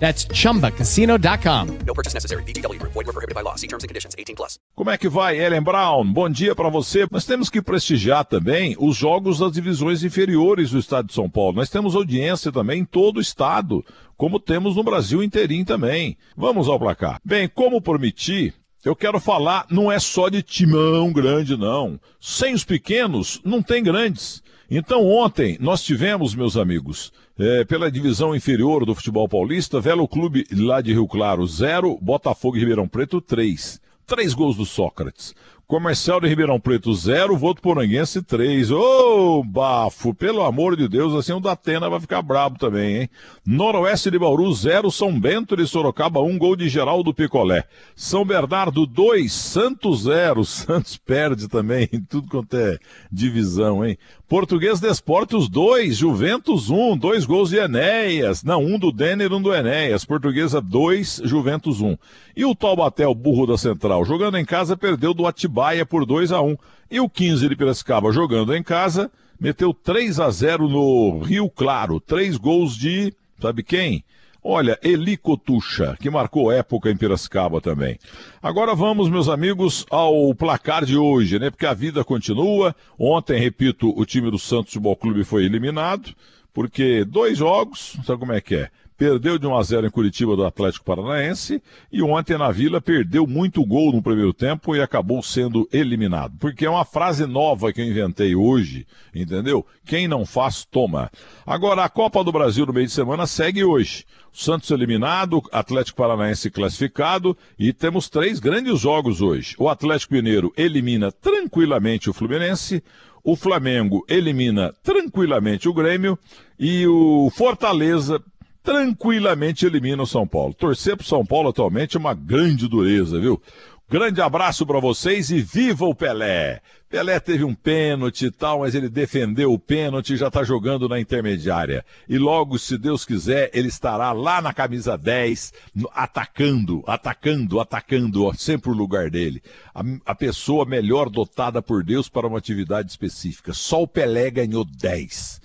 That's chumbacasino.com. No purchase necessary. VGW Group. Void were prohibited by law. See terms and conditions. 18 plus. Como é que vai, Ellen Brown? Bom dia para você. Nós temos que prestigiar também os jogos das divisões inferiores do estado de São Paulo. Nós temos audiência também em todo o estado, como temos no Brasil inteirinho também. Vamos ao placar. Bem, como prometi, eu quero falar, não é só de timão grande, não. Sem os pequenos, não tem grandes. Então, ontem, nós tivemos, meus amigos, é, pela divisão inferior do futebol paulista, Velo Clube lá de Rio Claro, 0, Botafogo e Ribeirão Preto, 3. Três gols do Sócrates. Comercial de Ribeirão Preto 0, Voto Poranguense 3. Ô, oh, bafo, pelo amor de Deus, assim o Datena vai ficar brabo também, hein? Noroeste de Bauru 0, São Bento de Sorocaba 1, um, gol de Geraldo Picolé. São Bernardo 2, Santos 0. Santos perde também tudo quanto é divisão, hein? Português Desportos 2, Juventus 1, um, dois gols de Enéas. Não, um do Denner, um do Enéas. Portuguesa 2, Juventus 1. Um. E o Taubaté, o burro da Central, jogando em casa, perdeu do Atibaia por 2 a 1 E o 15 de Piracicaba, jogando em casa, meteu 3 a 0 no Rio Claro. Três gols de, sabe quem? Olha, Eli Cotucha, que marcou época em Piracicaba também. Agora vamos, meus amigos, ao placar de hoje, né? Porque a vida continua. Ontem, repito, o time do Santos Futebol Clube foi eliminado, porque dois jogos, sabe como é que é? Perdeu de 1 a 0 em Curitiba do Atlético Paranaense e ontem na Vila perdeu muito gol no primeiro tempo e acabou sendo eliminado. Porque é uma frase nova que eu inventei hoje, entendeu? Quem não faz, toma. Agora, a Copa do Brasil no meio de semana segue hoje. Santos eliminado, Atlético Paranaense classificado e temos três grandes jogos hoje. O Atlético Mineiro elimina tranquilamente o Fluminense, o Flamengo elimina tranquilamente o Grêmio e o Fortaleza tranquilamente elimina o São Paulo. Torcer pro São Paulo atualmente é uma grande dureza, viu? Grande abraço para vocês e viva o Pelé! Pelé teve um pênalti e tal, mas ele defendeu o pênalti e já está jogando na intermediária. E logo, se Deus quiser, ele estará lá na camisa 10, atacando, atacando, atacando, ó, sempre o lugar dele. A, a pessoa melhor dotada por Deus para uma atividade específica. Só o Pelé ganhou 10.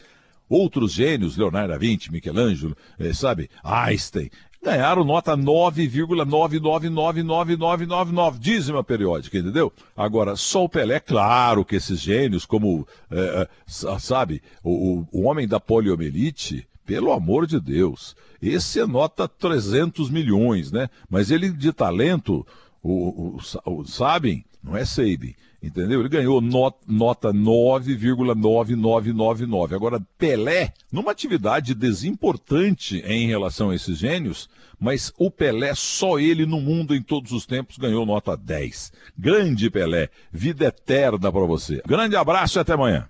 Outros gênios, Leonardo da Vinci, Michelangelo, eh, sabe, Einstein, ganharam nota 9,999999, dízima periódica, entendeu? Agora, só o Pelé, claro que esses gênios, como, eh, sabe, o, o homem da poliomielite, pelo amor de Deus, esse é nota 300 milhões, né? Mas ele de talento, o, o, o sabem, não é Seibin, Entendeu? Ele ganhou not, nota 9,9999. Agora, Pelé, numa atividade desimportante em relação a esses gênios, mas o Pelé, só ele no mundo em todos os tempos ganhou nota 10. Grande Pelé, vida eterna para você. Grande abraço e até amanhã.